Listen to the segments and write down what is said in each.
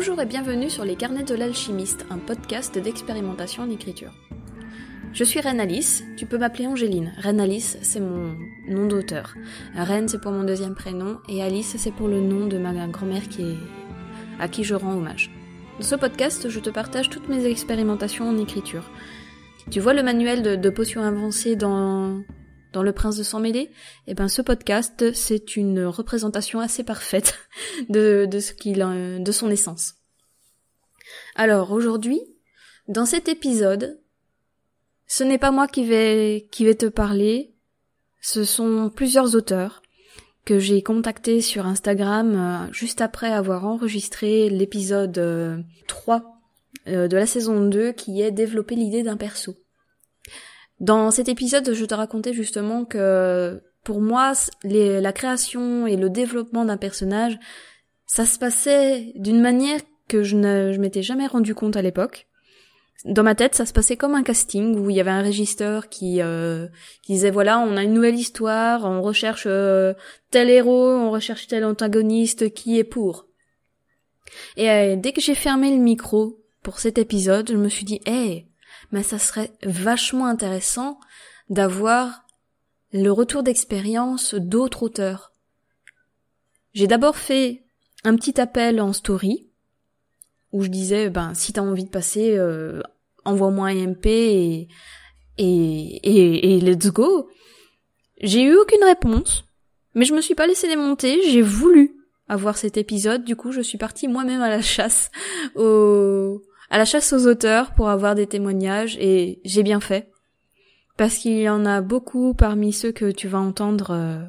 Bonjour et bienvenue sur les carnets de l'alchimiste, un podcast d'expérimentation en écriture. Je suis Reine Alice, tu peux m'appeler Angéline. Reine Alice, c'est mon nom d'auteur. Reine, c'est pour mon deuxième prénom, et Alice, c'est pour le nom de ma grand-mère qui à qui je rends hommage. Dans ce podcast, je te partage toutes mes expérimentations en écriture. Tu vois le manuel de potions avancées dans dans Le Prince de Sang Mêlé, eh ben ce podcast c'est une représentation assez parfaite de, de ce qu'il de son essence. Alors aujourd'hui, dans cet épisode, ce n'est pas moi qui vais qui vais te parler, ce sont plusieurs auteurs que j'ai contactés sur Instagram euh, juste après avoir enregistré l'épisode 3 euh, euh, de la saison 2 qui est développer l'idée d'un perso. Dans cet épisode, je te racontais justement que pour moi, la création et le développement d'un personnage, ça se passait d'une manière que je ne m'étais jamais rendu compte à l'époque. Dans ma tête, ça se passait comme un casting où il y avait un régisseur qui, euh, qui disait voilà, on a une nouvelle histoire, on recherche euh, tel héros, on recherche tel antagoniste, qui est pour? Et euh, dès que j'ai fermé le micro pour cet épisode, je me suis dit, hé, mais ça serait vachement intéressant d'avoir le retour d'expérience d'autres auteurs. J'ai d'abord fait un petit appel en story où je disais ben si t'as envie de passer euh, envoie-moi un MP et, et, et, let's go. J'ai eu aucune réponse, mais je me suis pas laissé démonter, j'ai voulu avoir cet épisode, du coup je suis partie moi-même à la chasse au, à la chasse aux auteurs pour avoir des témoignages et j'ai bien fait. Parce qu'il y en a beaucoup parmi ceux que tu vas entendre euh,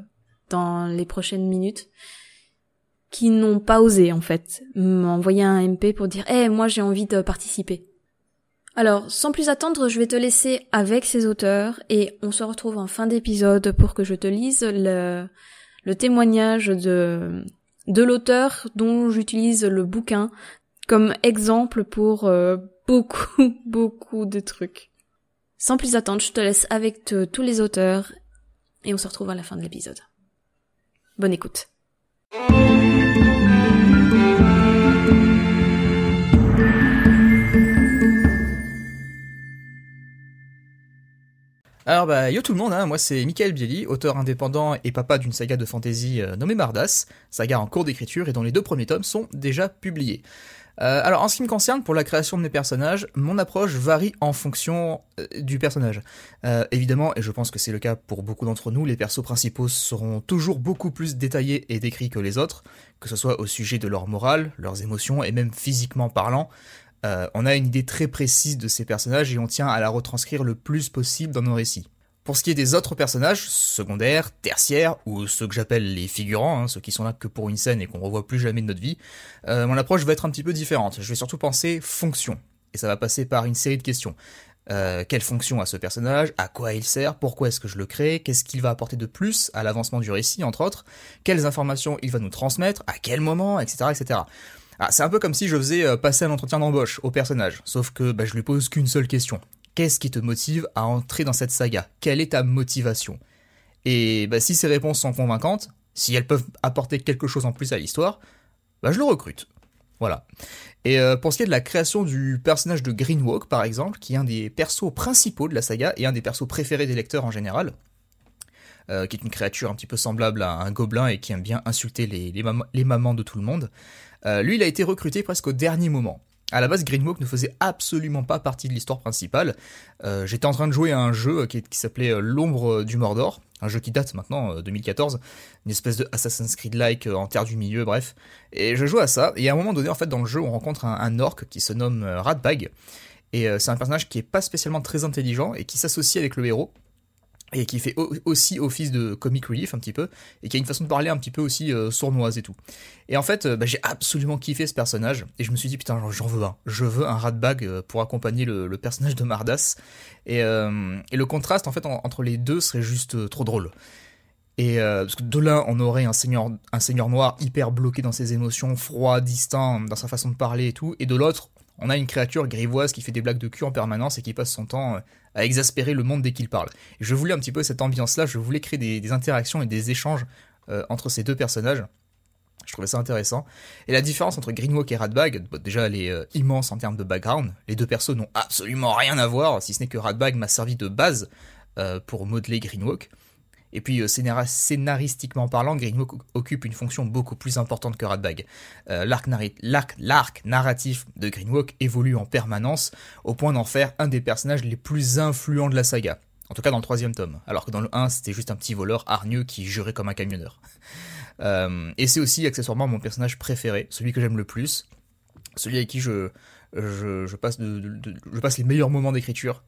dans les prochaines minutes qui n'ont pas osé en fait m'envoyer un MP pour dire "Eh, moi j'ai envie de participer." Alors, sans plus attendre, je vais te laisser avec ces auteurs et on se retrouve en fin d'épisode pour que je te lise le, le témoignage de de l'auteur dont j'utilise le bouquin comme exemple pour euh, beaucoup, beaucoup de trucs. Sans plus attendre, je te laisse avec tous les auteurs et on se retrouve à la fin de l'épisode. Bonne écoute. Alors bah yo tout le monde, hein, moi c'est Michael Bieli, auteur indépendant et papa d'une saga de fantasy euh, nommée Mardas, saga en cours d'écriture et dont les deux premiers tomes sont déjà publiés. Euh, alors en ce qui me concerne, pour la création de mes personnages, mon approche varie en fonction euh, du personnage. Euh, évidemment, et je pense que c'est le cas pour beaucoup d'entre nous, les persos principaux seront toujours beaucoup plus détaillés et décrits que les autres, que ce soit au sujet de leur morale, leurs émotions et même physiquement parlant. on a une idée très précise de ces personnages et on tient à la retranscrire le plus possible dans nos récits. Pour ce qui est des autres personnages, secondaires, tertiaires, ou ceux que j'appelle les figurants, hein, ceux qui sont là que pour une scène et qu'on revoit plus jamais de notre vie, euh, mon approche va être un petit peu différente. Je vais surtout penser fonction. Et ça va passer par une série de questions. Euh, quelle fonction a ce personnage? À quoi il sert? Pourquoi est-ce que je le crée? Qu'est-ce qu'il va apporter de plus à l'avancement du récit, entre autres? Quelles informations il va nous transmettre? À quel moment? Etc. etc. Ah, c'est un peu comme si je faisais euh, passer un entretien d'embauche au personnage, sauf que bah, je lui pose qu'une seule question. Qu'est-ce qui te motive à entrer dans cette saga? Quelle est ta motivation? Et bah, si ces réponses sont convaincantes, si elles peuvent apporter quelque chose en plus à l'histoire, bah, je le recrute. Voilà. Et euh, pour ce qui est de la création du personnage de Greenwalk, par exemple, qui est un des persos principaux de la saga et un des persos préférés des lecteurs en général, euh, qui est une créature un petit peu semblable à un gobelin et qui aime bien insulter les, mamans de tout le monde, euh, lui, il a été recruté presque au dernier moment. À la base, Greenwalk ne faisait absolument pas partie de l'histoire principale. Euh, j'étais en train de jouer à un jeu qui, s'appelait euh, L'ombre du Mordor, un jeu qui date maintenant, 2014, euh, une espèce de Assassin's Creed-like en terre du milieu, bref. Et je joue à ça, et à un moment donné, en fait, dans le jeu, on rencontre un, orc qui se nomme Radbag, et c'est un personnage qui est pas spécialement très intelligent, et qui s'associe avec le héros, et qui fait aussi office de comic relief un petit peu, et qui a une façon de parler un petit peu aussi euh, sournoise et tout. Et en fait, euh, bah, j'ai absolument kiffé ce personnage, et je me suis dit, putain, j'en veux un. Je veux un ratbag euh, pour accompagner le, personnage de Mardas. Et, le contraste, en fait, entre les deux serait juste trop drôle. Et parce que de l'un, on aurait un seigneur, un seigneur noir hyper bloqué dans ses émotions, froid, distant dans sa façon de parler et tout, et de l'autre, on a une créature grivoise qui fait des blagues de cul en permanence et qui passe son temps à exaspérer le monde dès qu'il parle. je voulais un petit peu cette ambiance-là, je voulais créer des, interactions et des échanges euh, entre ces deux personnages. Je trouvais ça intéressant. Et la différence entre Greenwalk et Radbag, déjà elle est immense en termes de background. Les deux persos n'ont absolument rien à voir, si ce n'est que Radbag m'a servi de base pour modeler Greenwalk. Et puis euh, scénaristiquement parlant, Greenwalk occupe une fonction beaucoup plus importante que Radbag. Euh, l'arc, narratif de Greenwalk évolue en permanence au point d'en faire un des personnages les plus influents de la saga. En tout cas dans le troisième tome. Alors que dans le 1, c'était juste un petit voleur hargneux qui jurait comme un camionneur. Euh, et c'est aussi accessoirement mon personnage préféré, celui que j'aime le plus, celui avec qui je passe les meilleurs moments d'écriture.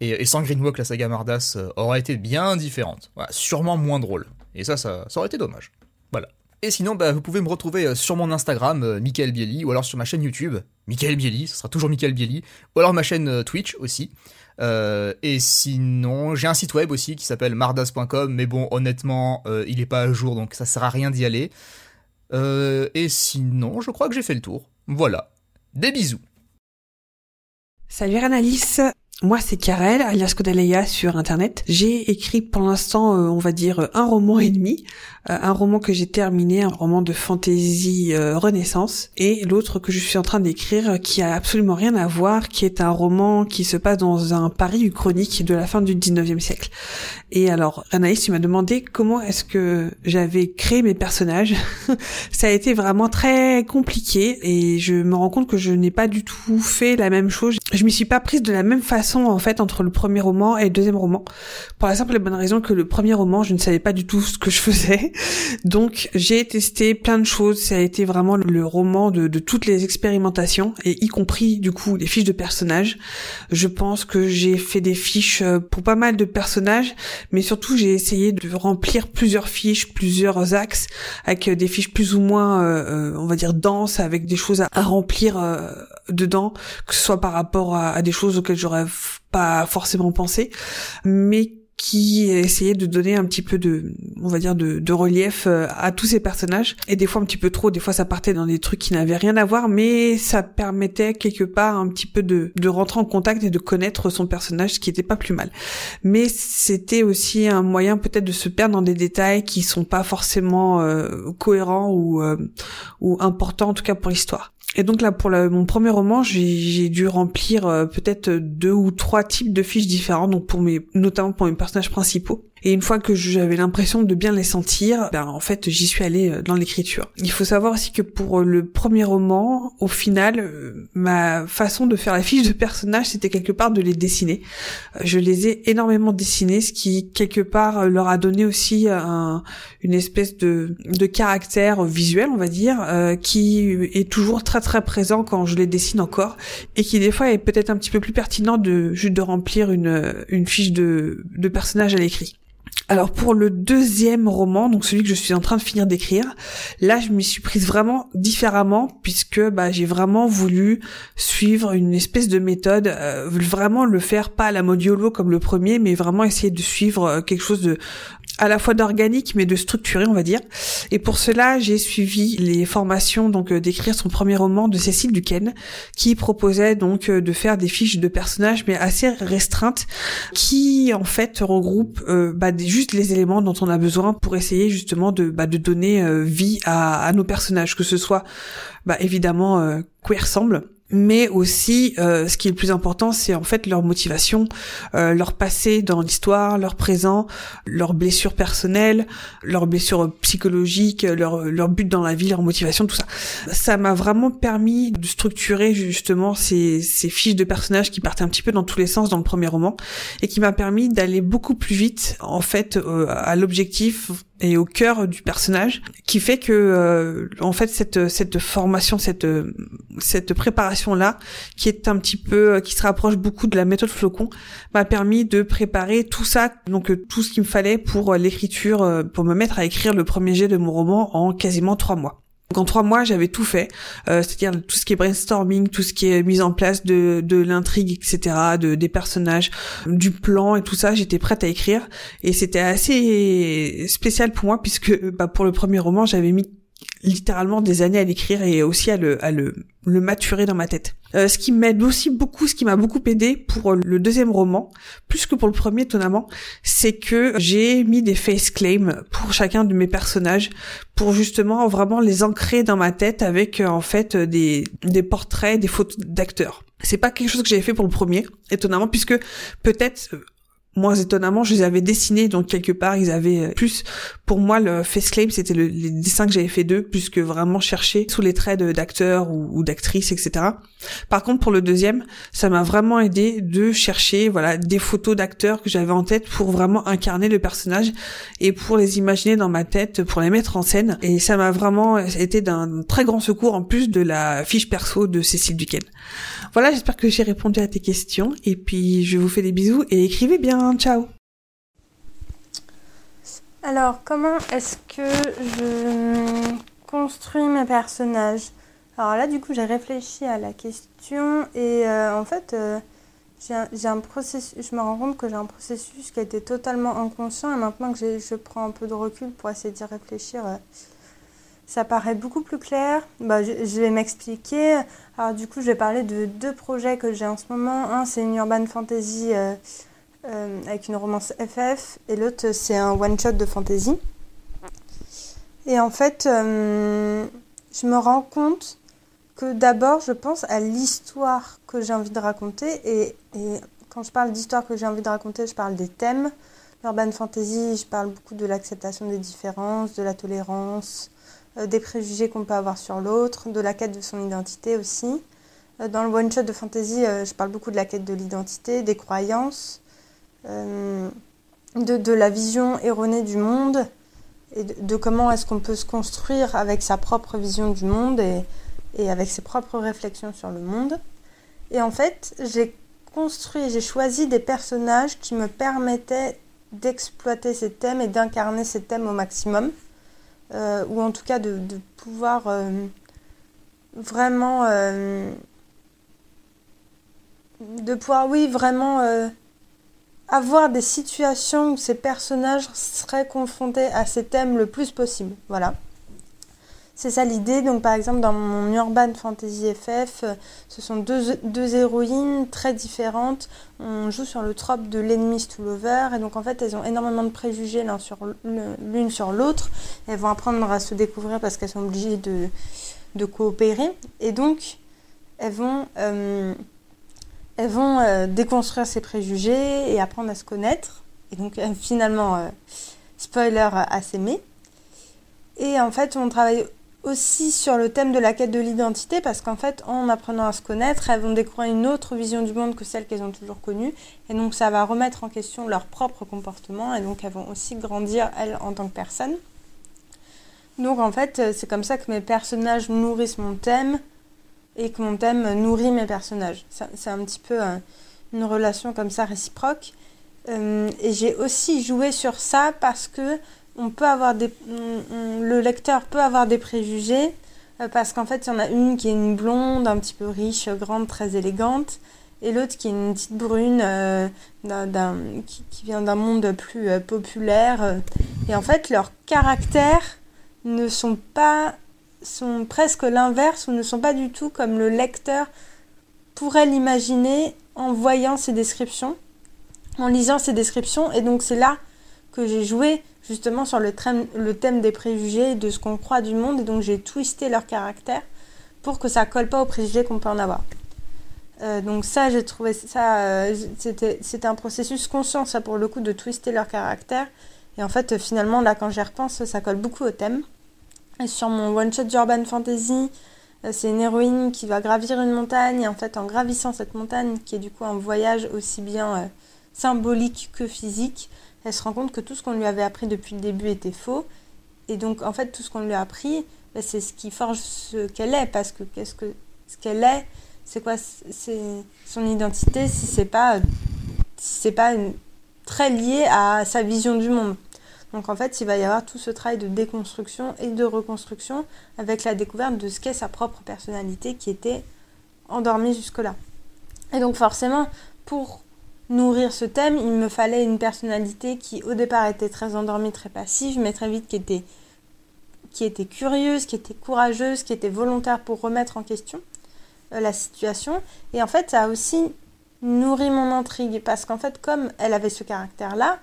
Et, sans Greenwalk, la saga Mardas euh, aurait été bien différente. sûrement moins drôle. Et ça, ça, aurait été dommage. Voilà. Et sinon, bah, vous pouvez me retrouver euh, sur mon Instagram, euh, Michael Bieli, ou alors sur ma chaîne YouTube, Michael Bieli, ce sera toujours Michael Bieli, ou alors ma chaîne Twitch aussi. et sinon, j'ai un site web aussi qui s'appelle mardas.com, mais bon, honnêtement, il est pas à jour, donc ça sert à rien d'y aller. et sinon, je crois que j'ai fait le tour. Voilà. Des bisous. Salut Annalise moi, c'est Karel, alias Kodaleya sur Internet. J'ai écrit pour l'instant, euh, on va dire, un roman et demi. Euh, un roman que j'ai terminé, un roman de fantasy euh, renaissance. Et l'autre que je suis en train d'écrire, qui a absolument rien à voir, qui est un roman qui se passe dans un Paris uchronique de la fin du 19e siècle. Et alors, Anaïs, tu m'as demandé comment est-ce que j'avais créé mes personnages. Ça a été vraiment très compliqué et je me rends compte que je n'ai pas du tout fait la même chose. Je m'y suis pas prise de la même façon en fait entre le premier roman et le deuxième roman pour la simple et bonne raison que le premier roman je ne savais pas du tout ce que je faisais. Donc j'ai testé plein de choses. Ça a été vraiment le roman de, toutes les expérimentations et y compris du coup les fiches de personnages. Je pense que j'ai fait des fiches euh, pour pas mal de personnages mais surtout j'ai essayé de remplir plusieurs fiches plusieurs axes avec des fiches plus ou moins euh, euh, on va dire denses avec des choses à, remplir dedans, que ce soit par rapport à, des choses auxquelles j'aurais pas forcément pensé, mais qui essayait de donner un petit peu de, on va dire, de, de, relief euh, à tous ces personnages. Et des fois un petit peu trop, des fois ça partait dans des trucs qui n'avaient rien à voir, mais ça permettait quelque part un petit peu de, de rentrer en contact et de connaître son personnage, ce qui était pas plus mal. Mais c'était aussi un moyen peut-être de se perdre dans des détails qui sont pas forcément euh, cohérents ou, euh, ou importants en tout cas pour l'histoire. Et donc là, pour mon premier roman, j'ai dû remplir euh, peut-être deux ou trois types de fiches différents, donc pour mes, notamment pour mes personnages principaux. Et une fois que j'avais l'impression de bien les sentir, ben en fait j'y suis allée euh, dans l'écriture. Il faut savoir aussi que pour euh, le premier roman, au final, euh, ma façon de faire la fiche de personnage, c'était quelque part de les dessiner. Je les ai énormément dessinés, ce qui quelque part leur a donné aussi un, une espèce de, de caractère visuel, on va dire, qui est toujours très très présent quand je les dessine encore, et qui des fois est peut-être un petit peu plus pertinent de juste de remplir une, une fiche de, de personnage à l'écrit. Alors pour le deuxième roman, donc celui que je suis en train de finir d'écrire, là je m'y suis prise vraiment différemment puisque bah, j'ai vraiment voulu suivre une espèce de méthode, euh, vraiment le faire pas à la mode YOLO comme le premier, mais vraiment essayer de suivre euh, quelque chose de à la fois d'organique mais de structuré on va dire. Et pour cela j'ai suivi les formations donc euh, d'écrire son premier roman de Cécile Duquesne qui proposait donc euh, de faire des fiches de personnages mais assez restreintes qui en fait regroupent euh, bah, juste les éléments dont on a besoin pour essayer justement de, bah, de donner vie à, nos personnages que ce soit bah, évidemment euh, queer ressemble mais aussi euh, ce qui est le plus important c'est en fait leur motivation euh, leur passé dans l'histoire leur présent leurs blessures personnelles leurs blessures psychologiques leur leur but dans la vie leur motivation tout ça. Ça m'a vraiment permis de structurer justement ces ces fiches de personnages qui partaient un petit peu dans tous les sens dans le premier roman et qui m'a permis d'aller beaucoup plus vite en fait euh, à l'objectif et au cœur du personnage qui fait que euh, en fait cette cette formation cette cette préparation là qui est un petit peu euh, qui se rapproche beaucoup de la méthode flocon m'a permis de préparer tout ça donc euh, tout ce qu'il me fallait pour l'écriture pour me mettre à écrire le premier jet de mon roman en quasiment trois mois donc en trois mois, j'avais tout fait, euh, c'est-à-dire tout ce qui est brainstorming, tout ce qui est mise en place de, de l'intrigue, etc., de, des personnages, du plan et tout ça, j'étais prête à écrire. Et c'était assez spécial pour moi puisque bah, pour le premier roman, j'avais mis littéralement des années à l'écrire et aussi à le, à le, le maturer dans ma tête. Euh, ce qui m'aide aussi beaucoup, ce qui m'a beaucoup aidé pour le deuxième roman, plus que pour le premier étonnamment, c'est que j'ai mis des face claims pour chacun de mes personnages, pour justement vraiment les ancrer dans ma tête avec euh, en fait des, des portraits, des photos d'acteurs. C'est pas quelque chose que j'avais fait pour le premier, étonnamment, puisque peut-être moins étonnamment, je les avais dessinés, donc quelque part, ils avaient euh, plus, pour moi, le face claim, c'était le, les dessins que j'avais fait d'eux, plus que vraiment chercher sous les traits d'acteurs ou, ou d'actrices, etc. Par contre, pour le deuxième, ça m'a vraiment aidé de chercher, voilà, des photos d'acteurs que j'avais en tête pour vraiment incarner le personnage et pour les imaginer dans ma tête, pour les mettre en scène. Et ça m'a vraiment été d'un très grand secours en plus de la fiche perso de Cécile Duquesne. Voilà, j'espère que j'ai répondu à tes questions et puis je vous fais des bisous et écrivez bien. Ciao. Alors, comment est-ce que je construis mes personnages? Alors là, du coup, j'ai réfléchi à la question et euh, en fait, euh, j'ai un, processus. Je me rends compte que j'ai un processus qui a été totalement inconscient et maintenant que je prends un peu de recul pour essayer d'y réfléchir. Euh, ça paraît beaucoup plus clair. Bah, je, vais m'expliquer. Alors du coup, je vais parler de deux projets que j'ai en ce moment. Un, c'est une urban fantasy euh, euh, avec une romance FF, et l'autre, c'est un one-shot de fantasy. Et en fait, euh, je me rends compte que d'abord, je pense à l'histoire que j'ai envie de raconter. Et, et quand je parle d'histoire que j'ai envie de raconter, je parle des thèmes. L'urban fantasy, je parle beaucoup de l'acceptation des différences, de la tolérance, des préjugés qu'on peut avoir sur l'autre, de la quête de son identité aussi. Euh, dans le one shot de fantasy, euh, je parle beaucoup de la quête de l'identité, des croyances, de, la vision erronée du monde et de, comment est-ce qu'on peut se construire avec sa propre vision du monde et, et avec ses propres réflexions sur le monde. Et en fait, j'ai construit, j'ai choisi des personnages qui me permettaient d'exploiter ces thèmes et d'incarner ces thèmes au maximum. Euh, ou en tout cas de, pouvoir euh, vraiment euh, de pouvoir oui vraiment avoir des situations où ces personnages seraient confrontés à ces thèmes le plus possible. Voilà c'est ça l'idée. Donc par exemple dans mon Urban Fantasy FF, euh, ce sont deux, deux, héroïnes très différentes. On joue sur le trope de l'ennemi to lover et donc en fait elles ont énormément de préjugés l'une sur l'autre. Elles vont apprendre à se découvrir parce qu'elles sont obligées de, de, coopérer et donc elles vont euh, elles vont euh, déconstruire ces préjugés et apprendre à se connaître et donc finalement spoiler à s'aimer. Et en fait, on travaille aussi sur le thème de la quête de l'identité parce qu'en fait, en apprenant à se connaître, elles vont découvrir une autre vision du monde que celle qu'elles ont toujours connue. Et donc, ça va remettre en question leur propre comportement et donc elles vont aussi grandir, elles, en tant que personnes. Donc, en fait, c'est comme ça que mes personnages nourrissent mon thème et que mon thème nourrit mes personnages. C'est un petit peu une relation comme ça réciproque. Euh, et j'ai aussi joué sur ça parce que on peut avoir des, le lecteur peut avoir des préjugés euh, parce qu'en fait, il y en a une qui est une blonde, un petit peu riche, grande, très élégante, et l'autre qui est une petite brune euh, qui, vient d'un monde plus euh, populaire. Et en fait, leurs caractères ne sont pas sont presque l'inverse ou ne sont pas du tout comme le lecteur pourrait l'imaginer en voyant ces descriptions, en lisant ces descriptions. Et donc c'est là que j'ai joué justement sur le, thème des préjugés, de ce qu'on croit du monde, et donc j'ai twisté leur caractère pour que ça colle pas aux préjugés qu'on peut en avoir. Euh, donc ça, j'ai trouvé ça, euh, c'était, un processus conscient, ça pour le coup, de twister leur caractère. Et en fait, finalement, là, quand j'y repense, ça colle beaucoup au thème. Et sur mon one-shot d'Urban Fantasy, euh, c'est une héroïne qui va gravir une montagne, et en fait, en gravissant cette montagne, qui est du coup un voyage aussi bien symbolique que physique, elle se rend compte que tout ce qu'on lui avait appris depuis le début était faux. Et donc, en fait, tout ce qu'on lui a appris, ben, c'est ce qui forge ce qu'elle est. Parce que qu'est-ce que ce qu'elle est, c'est quoi C'est son identité si c'est pas, si c'est pas très lié à sa vision du monde. Donc en fait, il va y avoir tout ce travail de déconstruction et de reconstruction avec la découverte de ce qu'est sa propre personnalité qui était endormie jusque-là. Et donc forcément, pour nourrir ce thème, il me fallait une personnalité qui au départ était très endormie, très passive, mais très vite qui était qui était curieuse, qui était courageuse, qui était volontaire pour remettre en question euh, la situation. Et en fait, ça a aussi nourri mon intrigue parce qu'en fait, comme elle avait ce caractère-là,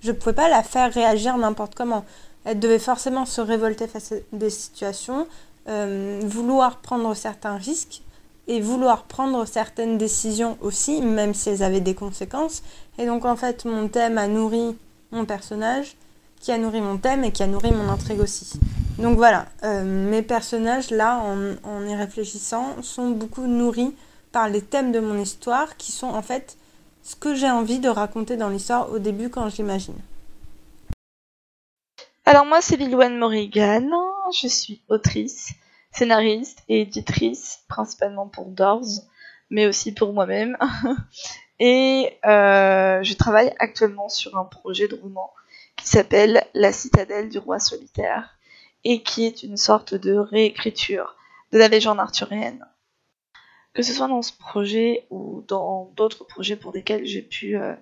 je ne pouvais pas la faire réagir n'importe comment. Elle devait forcément se révolter face à des situations, euh, vouloir prendre certains risques et vouloir prendre certaines décisions aussi, même si elles avaient des conséquences. Et donc en fait, mon thème a nourri mon personnage, qui a nourri mon thème et qui a nourri mon intrigue aussi. Donc voilà, euh, mes personnages là, en, en y réfléchissant, sont beaucoup nourris par les thèmes de mon histoire, qui sont en fait ce que j'ai envie de raconter dans l'histoire au début quand je l'imagine. Alors moi c'est Lilouane Morrigan, je suis autrice, scénariste et éditrice, principalement pour Doors, mais aussi pour moi-même. et euh, je travaille actuellement sur un projet de roman qui s'appelle La citadelle du roi solitaire et qui est une sorte de réécriture de la légende arthurienne. Que ce soit dans ce projet ou dans d'autres projets pour lesquels j'ai pu euh,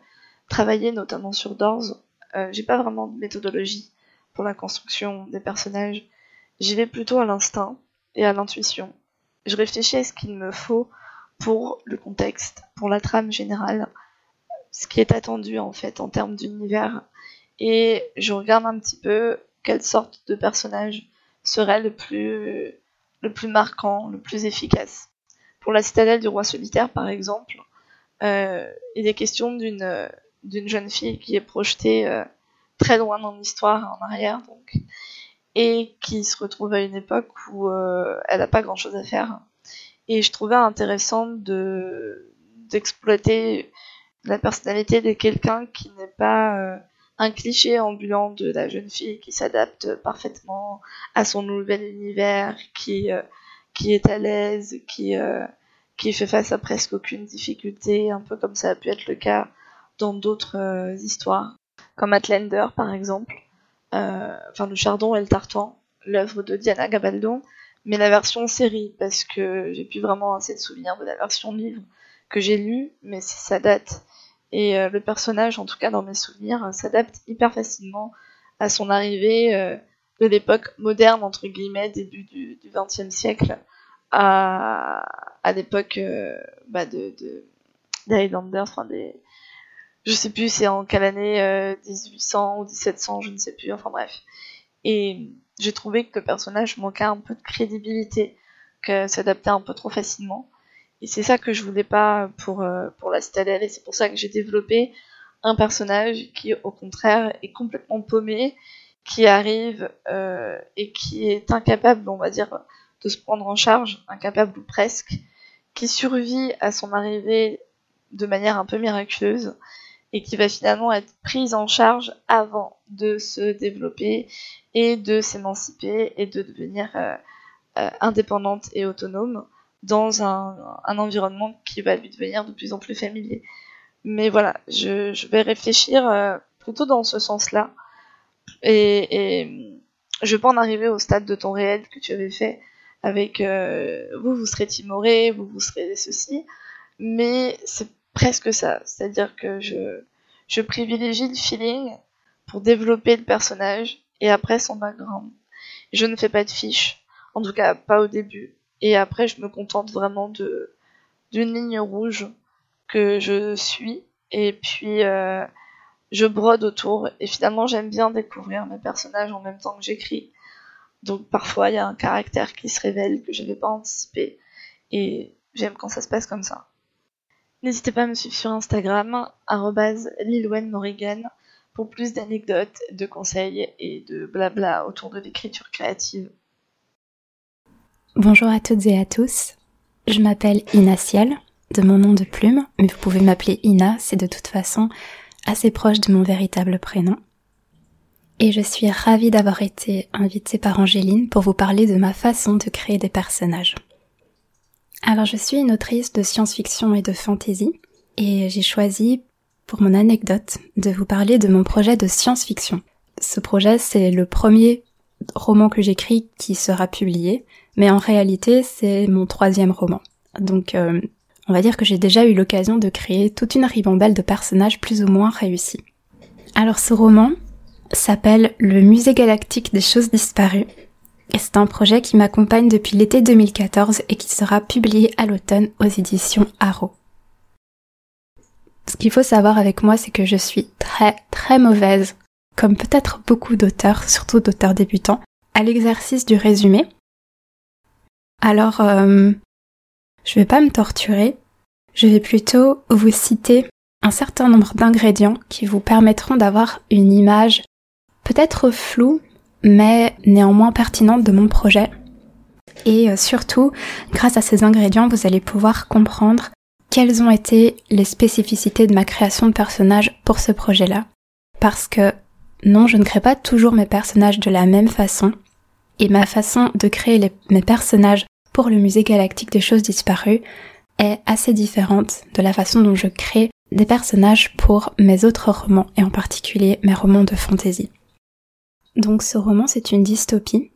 travailler, notamment sur Doors, euh, j'ai pas vraiment de méthodologie pour la construction des personnages. J'y vais plutôt à l'instinct et à l'intuition. Je réfléchis à ce qu'il me faut pour le contexte, pour la trame générale, ce qui est attendu en fait en termes d'univers, et je regarde un petit peu quelle sorte de personnage serait le plus, le plus marquant, le plus efficace. Pour la citadelle du roi solitaire, par exemple, euh, il est question d'une jeune fille qui est projetée euh, très loin dans l'histoire, en arrière, donc, et qui se retrouve à une époque où euh, elle n'a pas grand-chose à faire. Et je trouvais intéressant de d'exploiter la personnalité de quelqu'un qui n'est pas euh, un cliché ambulant de la jeune fille qui s'adapte parfaitement à son nouvel univers, qui euh, est à l'aise, qui fait face à presque aucune difficulté, un peu comme ça a pu être le cas dans d'autres histoires comme Outlander par exemple, enfin le Chardon et le Tartan, l'œuvre de Diana Gabaldon, mais la version série, parce que j'ai plus vraiment assez de souvenirs de la version livre que j'ai lue, mais ça date. Et euh, le personnage, en tout cas dans mes souvenirs, s'adapte hyper facilement à son arrivée euh, de l'époque moderne, entre guillemets, début du XXe siècle, à, l'époque bah de, de, enfin des, je sais plus c'est en quelle année, 1800 euh, ou 1700, je ne sais plus, enfin bref. Et j'ai trouvé que le personnage manquait un peu de crédibilité, que s'adaptait un peu trop facilement. Et c'est ça que je voulais pas pour, euh, pour la citadelle, et c'est pour ça que j'ai développé un personnage qui, au contraire, est complètement paumé, qui arrive euh, et qui est incapable, on va dire, de se prendre en charge, incapable ou presque, qui survit à son arrivée de manière un peu miraculeuse, et qui va finalement être prise en charge avant de se développer et de s'émanciper et de devenir euh, euh, indépendante et autonome dans un, environnement qui va lui devenir de plus en plus familier. Mais voilà, je, vais réfléchir euh, plutôt dans ce sens-là. Et, et, je peux en arriver au stade de ton réel que tu avais fait avec vous, vous serez timoré, vous, vous serez ceci. Mais c'est presque ça. C'est-à-dire que je, je privilégie le feeling pour développer le personnage et après son background. Je ne fais pas de fiches, en tout cas pas au début. Et après, je me contente vraiment de d'une ligne rouge que je suis et puis euh, je brode autour. Et finalement, j'aime bien découvrir mes personnages en même temps que j'écris. Donc parfois, il y a un caractère qui se révèle que je n'avais pas anticipé. Et j'aime quand ça se passe comme ça. N'hésitez pas à me suivre sur Instagram, Morrigan, pour plus d'anecdotes, de conseils et de blabla autour de l'écriture créative. Bonjour à toutes et à tous. Je m'appelle Ina Ciel, de mon nom de plume, mais vous pouvez m'appeler Ina, c'est de toute façon assez proche de mon véritable prénom. Et je suis ravie d'avoir été invitée par Angéline pour vous parler de ma façon de créer des personnages. Alors je suis une autrice de science-fiction et de fantasy et j'ai choisi pour mon anecdote de vous parler de mon projet de science-fiction. Ce projet c'est le premier roman que j'écris qui sera publié, mais en réalité c'est mon troisième roman. Donc euh, on va dire que j'ai déjà eu l'occasion de créer toute une ribambelle de personnages plus ou moins réussis. Alors ce roman s'appelle Le musée galactique des choses disparues Et c'est un projet qui m'accompagne depuis l'été 2014 et qui sera publié à l'automne aux éditions Arrow. Ce qu'il faut savoir avec moi, c'est que je suis très très mauvaise, comme peut-être beaucoup d'auteurs, surtout d'auteurs débutants, à l'exercice du résumé. Alors, euh, je vais pas me torturer, je vais plutôt vous citer un certain nombre d'ingrédients qui vous permettront d'avoir une image peut-être floue, mais néanmoins pertinente de mon projet. Et euh, surtout, grâce à ces ingrédients, vous allez pouvoir comprendre quelles ont été les spécificités de ma création de personnages pour ce projet-là. Parce que non, je ne crée pas toujours mes personnages de la même façon. Et ma façon de créer mes personnages pour le musée galactique des choses disparues est assez différente de la façon dont je crée des personnages pour mes autres romans et en particulier mes romans de fantasy. Donc ce roman c'est une dystopie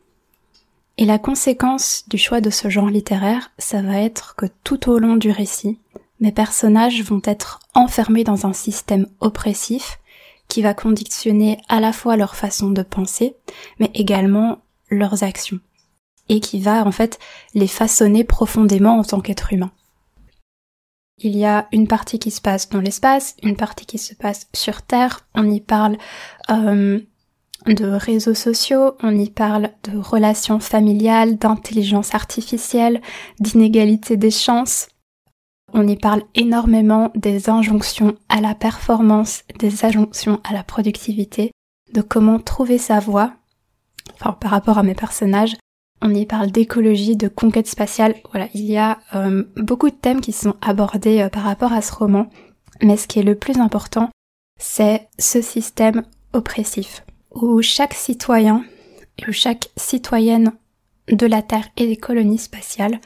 et la conséquence du choix de ce genre littéraire ça va être que tout au long du récit mes personnages vont être enfermés dans un système oppressif qui va conditionner à la fois leur façon de penser mais également leurs actions et qui va en fait les façonner profondément en tant qu'être humain. Il y a une partie qui se passe dans l'espace, une partie qui se passe sur Terre. On y parle euh, de réseaux sociaux, on y parle de relations familiales, d'intelligence artificielle, d'inégalité des chances. On y parle énormément des injonctions à la performance, des injonctions à la productivité, de comment trouver sa voie, enfin par rapport à mes personnages, on y parle d'écologie, de conquête spatiale. Voilà, il y a euh, beaucoup de thèmes qui sont abordés euh, par rapport à ce roman. Mais ce qui est le plus important, c'est ce système oppressif où chaque citoyen et chaque citoyenne de la Terre et des colonies spatiales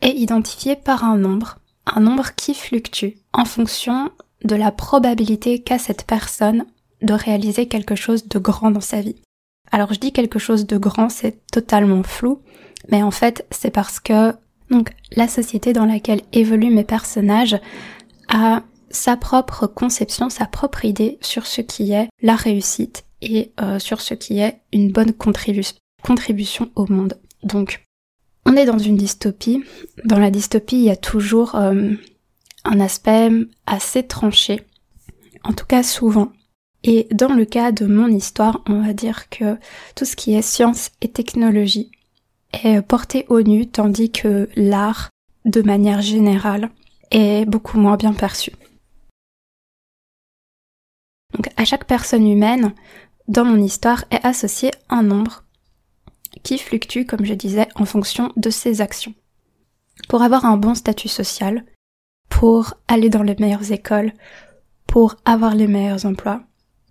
est identifié par un nombre, un nombre qui fluctue en fonction de la probabilité qu'a cette personne de réaliser quelque chose de grand dans sa vie. Alors je dis quelque chose de grand, c'est totalement flou, mais en fait c'est parce que donc la société dans laquelle évoluent mes personnages a sa propre conception, sa propre idée sur ce qui est la réussite et euh, sur ce qui est une bonne contribution au monde. Donc on est dans une dystopie. Dans la dystopie, il y a toujours euh, un aspect assez tranché, en tout cas souvent, et dans le cas de mon histoire, on va dire que tout ce qui est science et technologie est porté au nu, tandis que l'art, de manière générale, est beaucoup moins bien perçu. Donc à chaque personne humaine, dans mon histoire, est associé un nombre qui fluctue, comme je disais, en fonction de ses actions. Pour avoir un bon statut social, pour aller dans les meilleures écoles, pour avoir les meilleurs emplois,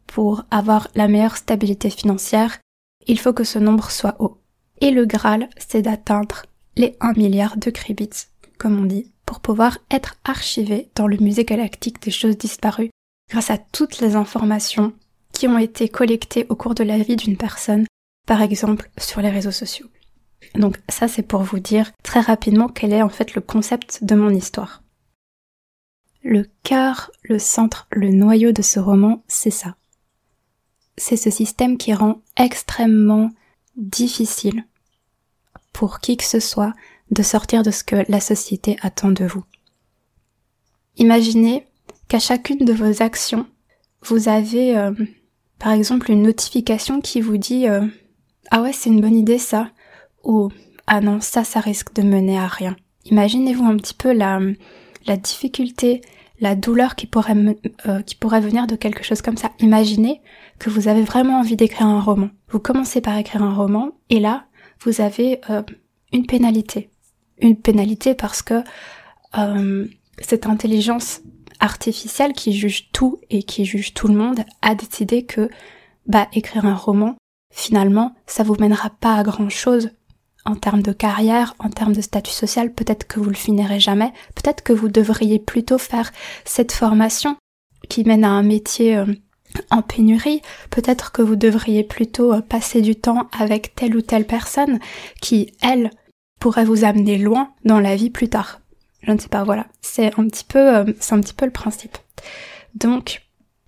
pour avoir la meilleure stabilité financière, il faut que ce nombre soit haut. Et le Graal, c'est d'atteindre les 1 milliard de kribits, comme on dit, pour pouvoir être archivé dans le musée galactique des choses disparues grâce à toutes les informations qui ont été collectées au cours de la vie d'une personne, par exemple sur les réseaux sociaux. Donc ça c'est pour vous dire très rapidement quel est en fait le concept de mon histoire. Le cœur, le centre, le noyau de ce roman, c'est ça c'est ce système qui rend extrêmement difficile pour qui que ce soit de sortir de ce que la société attend de vous. Imaginez qu'à chacune de vos actions, vous avez euh, par exemple une notification qui vous dit euh, Ah ouais c'est une bonne idée ça ou Ah non ça ça risque de mener à rien. Imaginez-vous un petit peu la, la difficulté, la douleur qui pourrait, euh, qui pourrait venir de quelque chose comme ça. Imaginez que vous avez vraiment envie d'écrire un roman. Vous commencez par écrire un roman et là, vous avez euh, une pénalité. Une pénalité parce que euh, cette intelligence artificielle qui juge tout et qui juge tout le monde a décidé que bah écrire un roman, finalement, ça vous mènera pas à grand chose en termes de carrière, en termes de statut social, peut-être que vous le finirez jamais, peut-être que vous devriez plutôt faire cette formation qui mène à un métier euh, en pénurie, peut-être que vous devriez plutôt euh, passer du temps avec telle ou telle personne qui, elle, pourrait vous amener loin dans la vie plus tard. Je ne sais pas, voilà. C'est un petit peu, euh, c'est un petit peu le principe. Donc,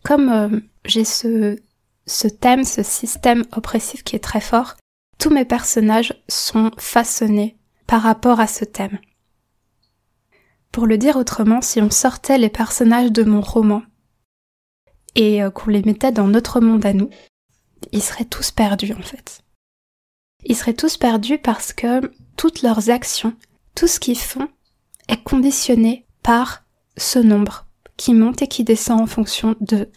comme j'ai ce, ce thème, ce système oppressif qui est très fort, tous mes personnages sont façonnés par rapport à ce thème. Pour le dire autrement, si on sortait les personnages de mon roman et euh, qu'on les mettait dans notre monde à nous, ils seraient tous perdus en fait. Ils seraient tous perdus parce que toutes leurs actions, tout ce qu'ils font est conditionné par ce nombre qui monte et qui descend en fonction de,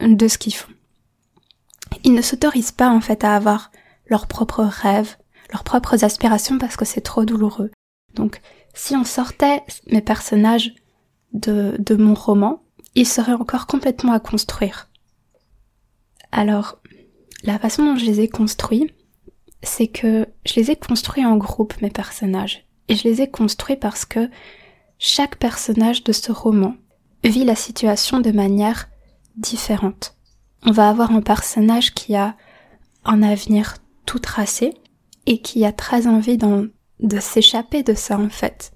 de ce qu'ils font. Ils ne s'autorisent pas en fait à avoir leurs propres rêves, leurs propres aspirations parce que c'est trop douloureux. Donc si on sortait mes personnages de, de mon roman, ils seraient encore complètement à construire. Alors, la façon dont je les ai construits, c'est que je les ai construits en groupe, mes personnages. Et je les ai construits parce que chaque personnage de ce roman vit la situation de manière différente. On va avoir un personnage qui a un avenir tout tracé et qui a très envie de s'échapper de ça en fait.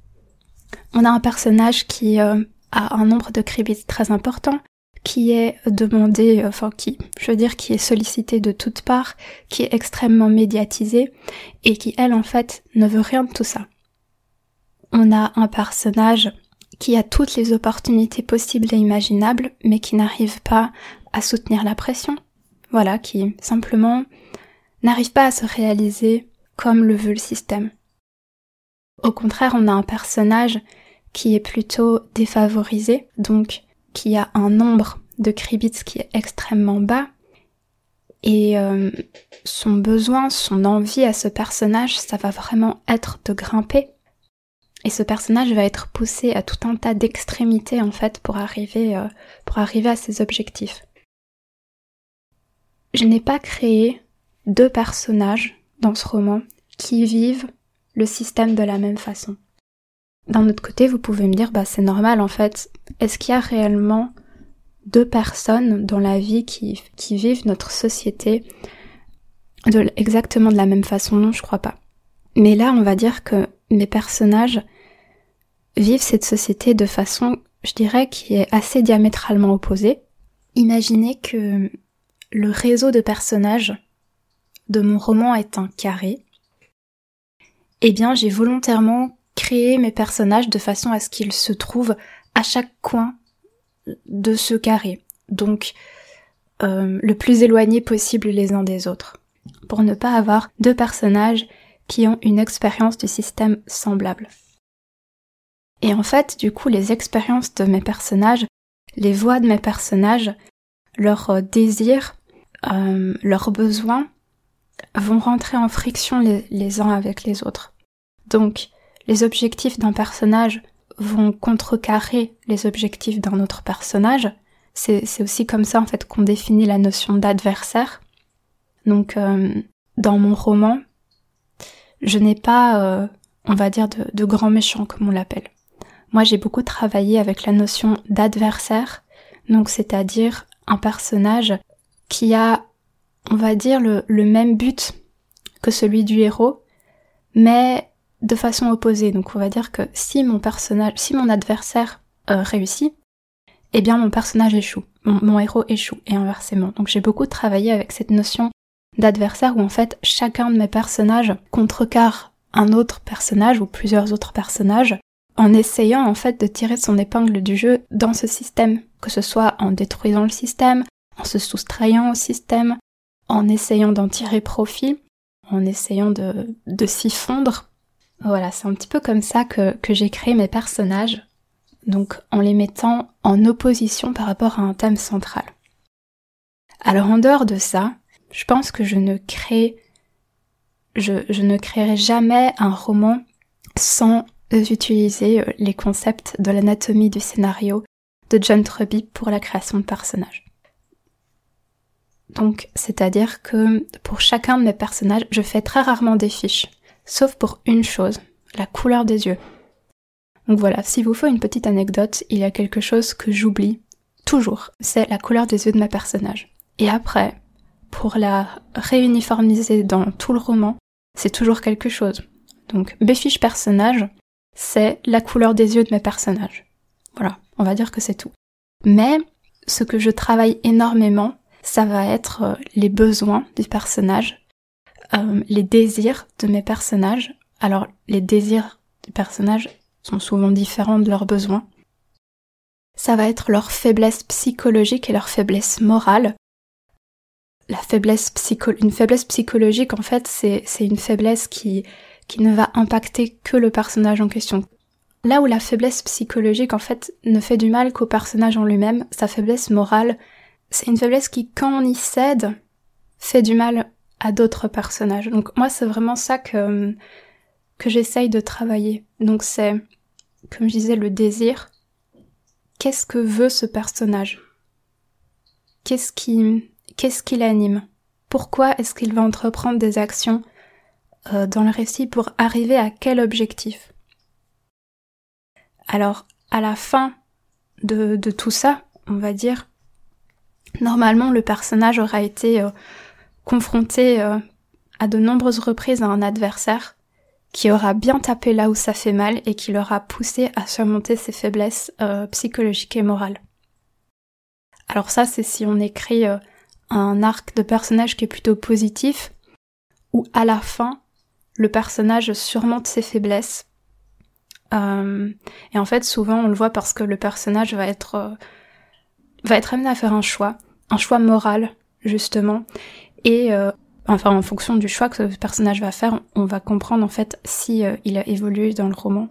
On a un personnage qui euh, a un nombre de crédits très important, qui est demandé, enfin qui, je veux dire, qui est sollicité de toutes parts, qui est extrêmement médiatisé et qui, elle, en fait, ne veut rien de tout ça. On a un personnage qui a toutes les opportunités possibles et imaginables, mais qui n'arrive pas à soutenir la pression. Voilà, qui simplement n'arrive pas à se réaliser comme le veut le système. Au contraire, on a un personnage qui est plutôt défavorisé, donc qui a un nombre de kribits qui est extrêmement bas, et euh, son besoin, son envie à ce personnage, ça va vraiment être de grimper. Et ce personnage va être poussé à tout un tas d'extrémités en fait pour arriver, euh, pour arriver à ses objectifs. Je n'ai pas créé deux personnages dans ce roman qui vivent le système de la même façon. D'un autre côté, vous pouvez me dire, bah c'est normal en fait. Est-ce qu'il y a réellement deux personnes dans la vie qui, qui vivent notre société exactement de la même façon? Non, je crois pas. Mais là, on va dire que mes personnages vivent cette société de façon, je dirais, qui est assez diamétralement opposée. Imaginez que le réseau de personnages de mon roman est un carré. Eh bien, j'ai volontairement créé mes personnages de façon à ce qu'ils se trouvent à chaque coin de ce carré. Donc, euh, le plus éloigné possible les uns des autres. Pour ne pas avoir deux personnages qui ont une expérience du système semblable. Et en fait, du coup, les expériences de mes personnages, les voix de mes personnages, leurs euh, désirs, euh, leurs besoins vont rentrer en friction les, uns avec les autres. Donc, les objectifs d'un personnage vont contrecarrer les objectifs d'un autre personnage. C'est aussi comme ça en fait qu'on définit la notion d'adversaire. Donc, euh, dans mon roman, je n'ai pas, euh, on va dire, de, de grands méchants comme on l'appelle. Moi, j'ai beaucoup travaillé avec la notion d'adversaire, donc c'est-à-dire un personnage qui a on va dire, le, même but que celui du héros, mais de façon opposée. Donc on va dire que si mon personnage, si mon adversaire euh, réussit, eh bien mon personnage échoue, mon, héros échoue, et inversement. Donc j'ai beaucoup travaillé avec cette notion d'adversaire où en fait chacun de mes personnages contrecarre un autre personnage ou plusieurs autres personnages en essayant en fait de tirer son épingle du jeu dans ce système, que ce soit en détruisant le système, en se soustrayant au système, en essayant d'en tirer profit, en essayant de, de s'y fondre. Voilà, c'est un petit peu comme ça que, que j'ai créé mes personnages, donc en les mettant en opposition par rapport à un thème central. Alors en dehors de ça, je pense que je ne crée, je, ne créerai jamais un roman sans utiliser euh, les concepts de l'anatomie du scénario de John Truby pour la création de personnages. Donc, c'est-à-dire que pour chacun de mes personnages, je fais très rarement des fiches, sauf pour une chose, la couleur des yeux. Donc voilà, s'il vous faut une petite anecdote, il y a quelque chose que j'oublie toujours, c'est la couleur des yeux de mes personnages. Et après, pour la réuniformiser dans tout le roman, c'est toujours quelque chose. Donc mes fiches personnages, c'est la couleur des yeux de mes personnages. Voilà, on va dire que c'est tout. Mais ce que je travaille énormément, ça va être euh, les besoins du personnage. euh, les désirs de mes personnages. Alors les désirs des personnages sont souvent différents de leurs besoins. Ça va être leur faiblesse psychologique et leur faiblesse morale. La faiblesse une faiblesse psychologique, en fait, c'est une faiblesse qui, qui ne va impacter que le personnage en question. Là où la faiblesse psychologique, en fait, ne fait du mal qu'au personnage en lui-même, sa faiblesse morale, c'est une faiblesse qui, quand on y cède, fait du mal à d'autres personnages. Donc moi, c'est vraiment ça que, que j'essaye de travailler. Donc c'est, comme je disais, le désir. Qu'est-ce que veut ce personnage? Qu'est-ce qui, qu'est-ce qui l'anime Pourquoi est-ce qu'il va entreprendre des actions euh, dans le récit pour arriver à quel objectif? Alors, à la fin de, tout ça, on va dire, normalement le personnage aura été euh, confronté euh, à de nombreuses reprises à un adversaire qui aura bien tapé là où ça fait mal et qui l'aura poussé à surmonter ses faiblesses psychologiques et morales. Alors ça, c'est si on écrit un arc de personnage qui est plutôt positif, où à la fin, le personnage surmonte ses faiblesses. et en fait, souvent, on le voit parce que le personnage va être va être amené à faire un choix un choix moral justement et euh, enfin en fonction du choix que ce personnage va faire, on va comprendre en fait si euh, il a évolué dans le roman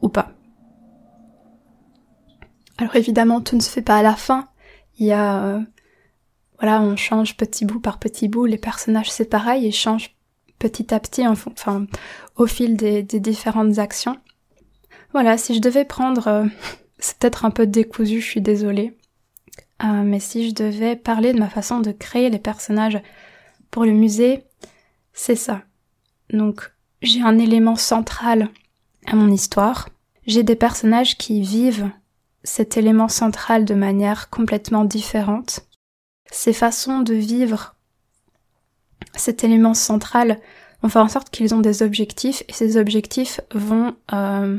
ou pas. Alors évidemment, tout ne se fait pas à la fin. Il y a euh, voilà, on change petit bout par petit bout, les personnages c'est pareil, ils changent petit à petit enfin au fil des, différentes actions. Voilà, si je devais prendre c'est peut-être un peu décousu, je suis désolée. Euh, mais si je devais parler de ma façon de créer les personnages pour le musée, c'est ça. Donc, j'ai un élément central à mon histoire. J'ai des personnages qui vivent cet élément central de manière complètement différente. Ces façons de vivre cet élément central vont faire en sorte qu'ils ont des objectifs et ces objectifs vont euh,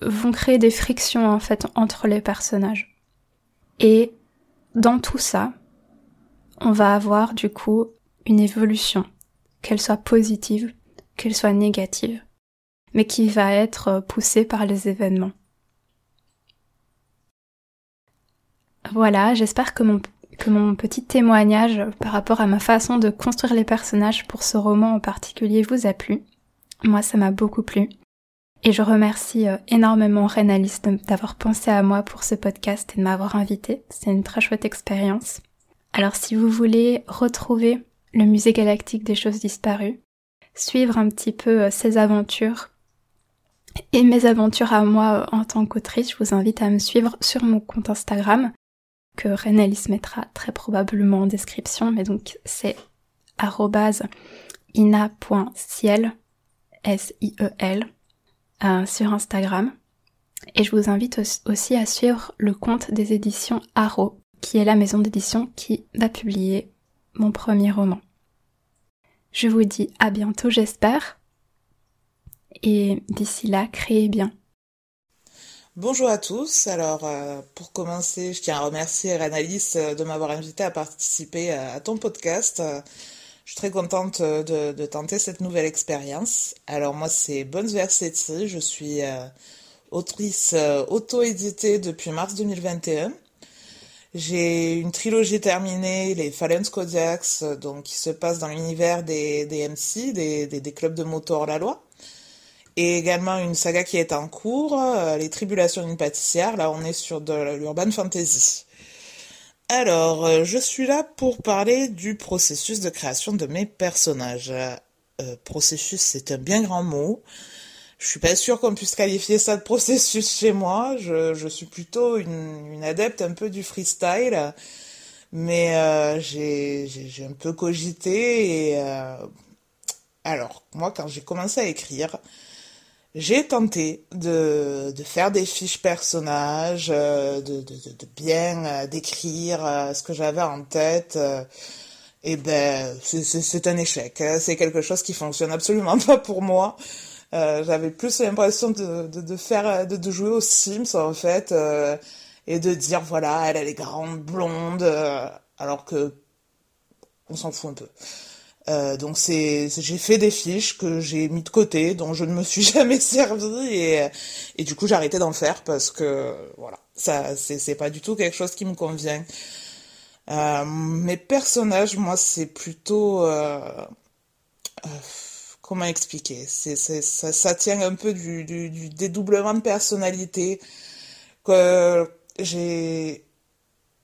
vont créer des frictions en fait entre les personnages. Et dans tout ça, on va avoir du coup une évolution, qu'elle soit positive, qu'elle soit négative, mais qui va être poussée par les événements. Voilà, j'espère que mon, que mon petit témoignage par rapport à ma façon de construire les personnages pour ce roman en particulier vous a plu. Moi, ça m'a beaucoup plu. Et je remercie euh, énormément Reine Alice d'avoir pensé à moi pour ce podcast et de m'avoir invité. C'est une très chouette expérience. Alors si vous voulez retrouver le musée galactique des choses disparues, suivre un petit peu euh, ses aventures et mes aventures à moi euh, en tant qu'autrice, je vous invite à me suivre sur mon compte Instagram que Reine Alice mettra très probablement en description, mais donc c'est ina.ciel S-I-E-L euh, sur Instagram. Et je vous invite aussi à suivre le compte des éditions Arrow, qui est la maison d'édition qui va publier mon premier roman. Je vous dis à bientôt j'espère. Et d'ici là, créez bien. Bonjour à tous. Alors, euh, pour commencer, je tiens à remercier Renalis euh, de m'avoir invité à participer à ton podcast. Je suis très contente euh, de, tenter cette nouvelle expérience. Alors moi c'est Bones Versetti, je suis euh, autrice euh, auto-éditée depuis mars 2021. J'ai une trilogie terminée, les Fallen Kodiaks, donc qui se passe dans l'univers des, des MC, des, des, clubs de moto hors la loi. Et également une saga qui est en cours, Les Tribulations d'une pâtissière. Là, on est sur de l'urban fantasy. Alors, euh, je suis là pour parler du processus de création de mes personnages. Euh, processus, c'est un bien grand mot. Je suis pas sûre qu'on puisse qualifier ça de processus chez moi. Je, suis plutôt une, adepte un peu du freestyle, mais euh, j'ai un peu cogité euh, alors moi quand j'ai commencé à écrire, j'ai tenté de, de, faire des fiches personnages, euh, de, de, bien euh, décrire euh, ce que j'avais en tête. et ben, c'est un échec. Hein. C'est quelque chose qui fonctionne absolument pas pour moi. J'avais plus l'impression de, faire, de jouer aux Sims en fait, et de dire voilà, elle, elle est grande, blonde, alors que on s'en fout un peu. Euh, donc c'est, j'ai fait des fiches que j'ai mis de côté, dont je ne me suis jamais servi et, et du coup j'ai arrêté d'en faire parce que voilà, ça c'est, pas du tout quelque chose qui me convient. Euh, mes personnages, moi c'est plutôt euh, euh comment expliquer, c'est ça, ça, tient un peu du, du, du dédoublement de personnalité que j'ai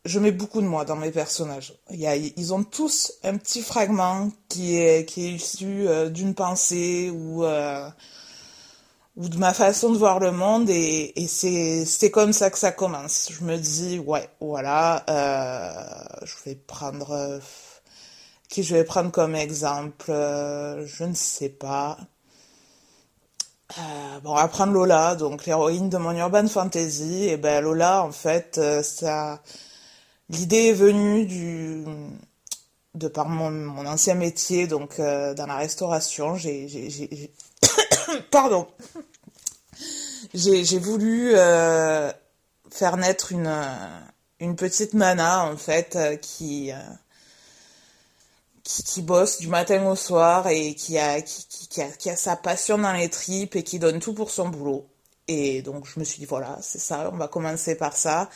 je mets beaucoup de moi dans mes personnages. Ils ont tous un petit fragment qui est, issu euh, d'une pensée ou, euh, ou de ma façon de voir le monde et, c'est, comme ça que ça commence. Je me dis, ouais, voilà, euh, je vais prendre... Qui je vais prendre comme exemple Je ne sais pas. bon, on va prendre Lola, donc l'héroïne de mon urban fantasy. Et ben Lola, en fait, ça L'idée est venue de par mon, mon ancien métier, donc euh, dans la restauration, j'ai pardon, j'ai voulu euh, faire naître une une petite nana en fait euh, qui, qui, qui bosse du matin au soir et qui a qui, qui, a qui a sa passion dans les tripes et qui donne tout pour son boulot. Et donc je me suis dit voilà c'est ça, on va commencer par ça.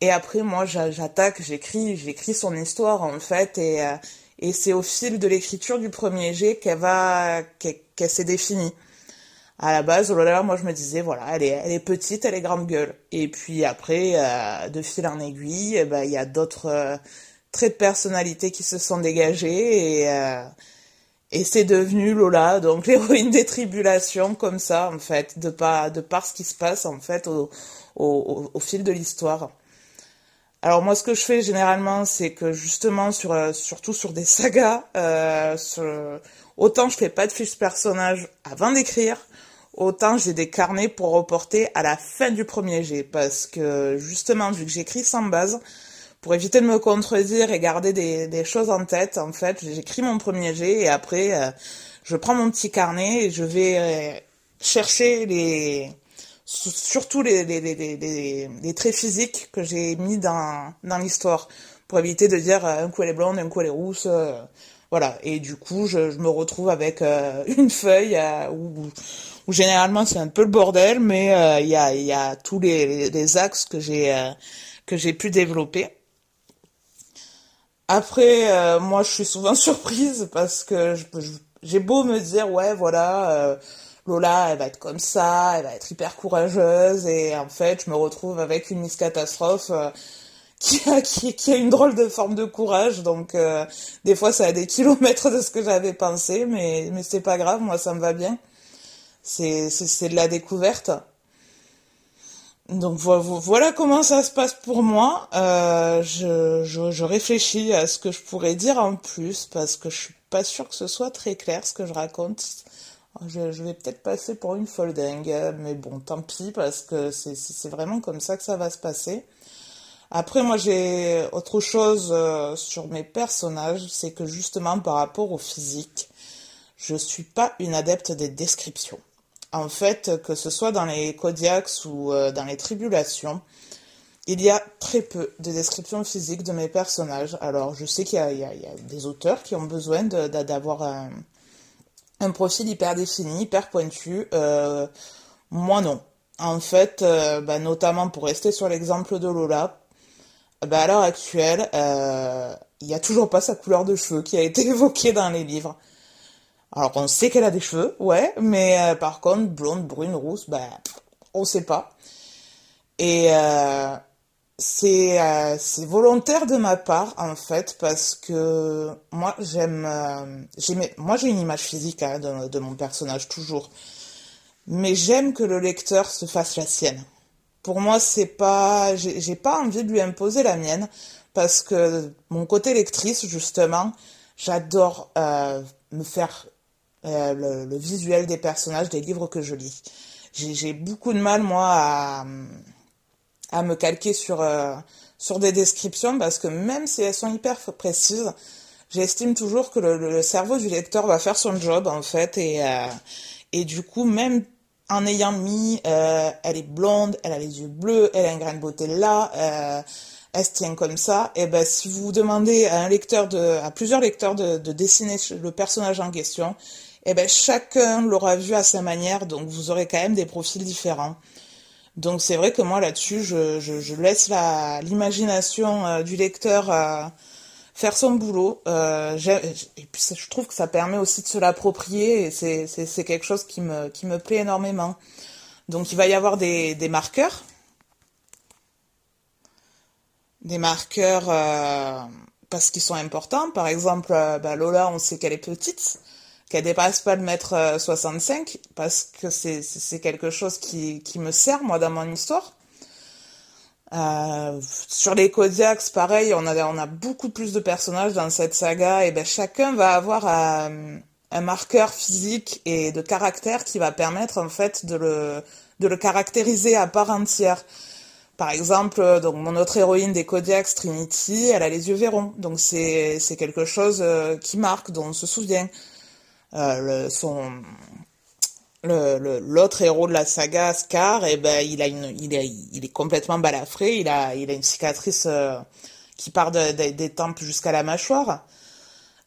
Et après, moi, j'attaque, j'écris, j'écris son histoire, en fait, et, euh, et c'est au fil de l'écriture du premier jet qu'elle va, qu'elle s'est définie. À la base, oh moi, je me disais, voilà, elle est, elle est petite, elle est grande gueule. Et puis après, euh, de fil en aiguille, eh ben, il y a d'autres euh, traits de personnalité qui se sont dégagés et, et c'est devenu Lola, donc l'héroïne des tribulations, comme ça, en fait, de par, de par ce qui se passe, en fait, au, au, au fil de l'histoire. Alors moi, ce que je fais généralement, c'est que justement, sur, euh, surtout sur des sagas, euh, autant je fais pas de fiches personnages avant d'écrire, autant j'ai des carnets pour reporter à la fin du premier jet, parce que justement, vu que j'écris sans base, pour éviter de me contredire et garder des, des choses en tête, en fait, j'écris mon premier jet et après, euh, je prends mon petit carnet et je vais euh, chercher les surtout les, les, les, les, traits physiques que j'ai mis dans, dans l'histoire pour éviter de dire euh, un coup elle est blonde, un coup elle est rousse. Euh, voilà. Et du coup, je, je me retrouve avec euh, une feuille où, où, généralement c'est un peu le bordel, mais il y, a, y a tous les, les axes que j'ai que j'ai pu développer. Après, moi, je suis souvent surprise parce que j'ai beau me dire, ouais, voilà, Lola, elle va être comme ça, elle va être hyper courageuse, et en fait, je me retrouve avec une Miss Catastrophe euh, qui, a, qui, a une drôle de forme de courage, donc euh, des fois, ça a des kilomètres de ce que j'avais pensé, mais, mais c'est pas grave, moi, ça me va bien. C'est, c'est, de la découverte. Donc voilà comment ça se passe pour moi. Euh, je, je, je, réfléchis à ce que je pourrais dire en plus parce que je suis pas sûre que ce soit très clair ce que je raconte. Je, vais peut-être passer pour une folle dingue, mais bon, tant pis, parce que c'est vraiment comme ça que ça va se passer. Après, moi, j'ai autre chose euh, sur mes personnages, c'est que justement, par rapport au physique, je suis pas une adepte des descriptions. En fait, que ce soit dans les Kodiaks ou euh, dans les Tribulations, il y a très peu de descriptions physiques de mes personnages. Alors, je sais qu'il y, y, a des auteurs qui ont besoin d'avoir un un profil hyper défini, hyper pointu. Euh, moi non. En fait, euh, bah, notamment pour rester sur l'exemple de Lola, bah, à l'heure actuelle, euh, il n'y a toujours pas sa couleur de cheveux qui a été évoquée dans les livres. Alors on sait qu'elle a des cheveux, ouais, mais par contre, blonde, brune, rousse, bah, on sait pas. Et c'est euh, volontaire de ma part en fait parce que moi j'aime euh, moi j'ai une image physique hein, de, de, mon personnage toujours. Mais j'aime que le lecteur se fasse la sienne. Pour moi c'est pas j'ai pas envie de lui imposer la mienne parce que mon côté lectrice justement j'adore euh, me faire euh, le, le, visuel des personnages des livres que je lis. J'ai beaucoup de mal moi à à me calquer sur, euh, sur des descriptions parce que même si elles sont hyper précises, j'estime toujours que le, cerveau du lecteur va faire son job en fait et, euh, et du coup même en ayant mis euh, elle est blonde, elle a les yeux bleus, elle a un grain de beauté là, elle se tient comme ça. Et ben si vous demandez à un lecteur de, à plusieurs lecteurs de, de dessiner le personnage en question, et ben chacun l'aura vu à sa manière, donc vous aurez quand même des profils différents. Donc c'est vrai que moi là-dessus, je, je, je laisse la l'imagination euh, du lecteur euh, faire son boulot. Euh, et puis je trouve que ça permet aussi de se l'approprier et c'est quelque chose qui me, qui me plaît énormément. Donc il va y avoir des, des marqueurs. Des marqueurs euh, parce qu'ils sont importants. Par exemple, euh, bah Lola, on sait qu'elle est petite, qu'elle dépasse pas le mètre 65 parce que c'est, quelque chose qui, me sert moi dans mon histoire. Euh, sur les Kodiaks, pareil, on a, on a beaucoup plus de personnages dans cette saga, et ben chacun va avoir un, un marqueur physique et de caractère qui va permettre en fait de le, caractériser à part entière. Par exemple, donc mon autre héroïne des Kodiaks, Trinity, elle a les yeux verrons, donc c'est quelque chose euh, qui marque, dont on se souvient. Euh, le, son l'autre héros de la saga Scar et eh ben il a une il est il est complètement balafré. Il a il a une cicatrice euh, qui part de, des tempes jusqu'à la mâchoire.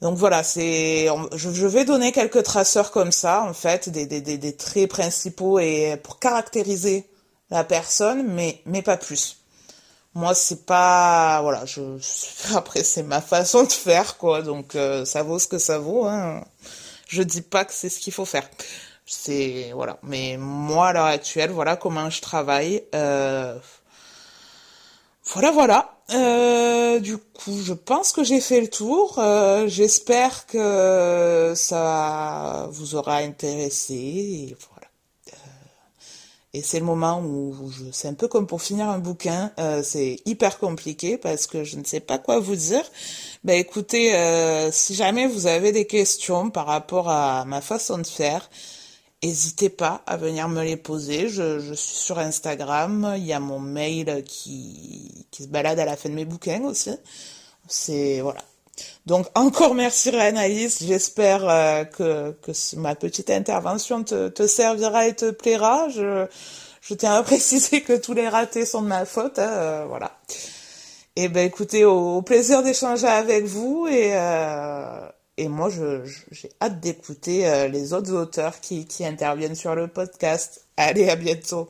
Donc voilà c'est je, vais donner quelques traceurs comme ça en fait des, des, des, traits principaux et pour caractériser la personne mais mais pas plus. Moi c'est pas voilà après c'est ma façon de faire quoi. Donc euh, ça vaut ce que ça vaut hein je dis pas que c'est ce qu'il faut faire c'est voilà. Mais moi à l'heure actuelle, voilà comment je travaille. Euh... Voilà, voilà. Euh, du coup, je pense que j'ai fait le tour. Euh, J'espère que ça vous aura intéressé. Et c'est le moment où je, c'est un peu comme pour finir un bouquin. Euh, c'est hyper compliqué parce que je ne sais pas quoi vous dire. Ben écoutez, euh, si jamais vous avez des questions par rapport à ma façon de faire, N'hésitez pas à venir me les poser. Je, je, suis sur Instagram. Il y a mon mail qui, qui se balade à la fin de mes bouquins aussi. C'est voilà. Donc encore merci Réanalyse. J'espère euh, que, ma petite intervention te, servira et te plaira. Je, tiens à préciser que tous les ratés sont de ma faute. Hein, euh, voilà. Et eh ben écoutez, au, plaisir d'échanger avec vous et euh, moi, j'ai hâte d'écouter les autres auteurs qui interviennent sur le podcast. Allez, à bientôt.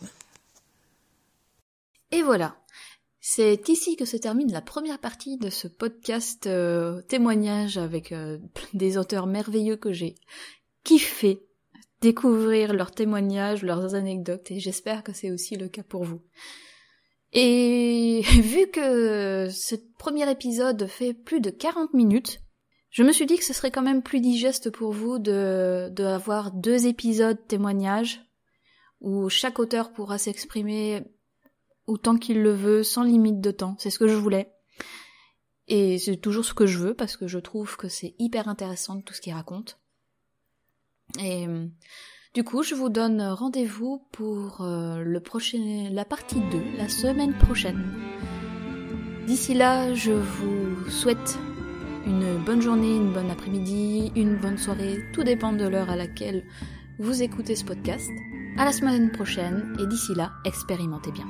Et voilà. C'est ici que se termine la première partie de ce podcast euh, témoignage avec euh, des auteurs merveilleux que j'ai kiffé découvrir leurs témoignages, leurs anecdotes, et j'espère que c'est aussi le cas pour vous. Et vu que ce premier épisode fait plus de 40 minutes, je me suis dit que ce serait quand même plus digeste pour vous de, de avoir deux épisodes témoignages où chaque auteur pourra s'exprimer autant qu'il le veut, sans limite de temps. C'est ce que je voulais. Et c'est toujours ce que je veux parce que je trouve que c'est hyper intéressant tout ce qu'il raconte. Et du coup, je vous donne rendez-vous pour euh, le prochain, la partie 2, la semaine prochaine. D'ici là, je vous souhaite une bonne journée, une bonne après-midi, une bonne soirée, tout dépend de l'heure à laquelle vous écoutez ce podcast. À la semaine prochaine et d'ici là, expérimentez bien.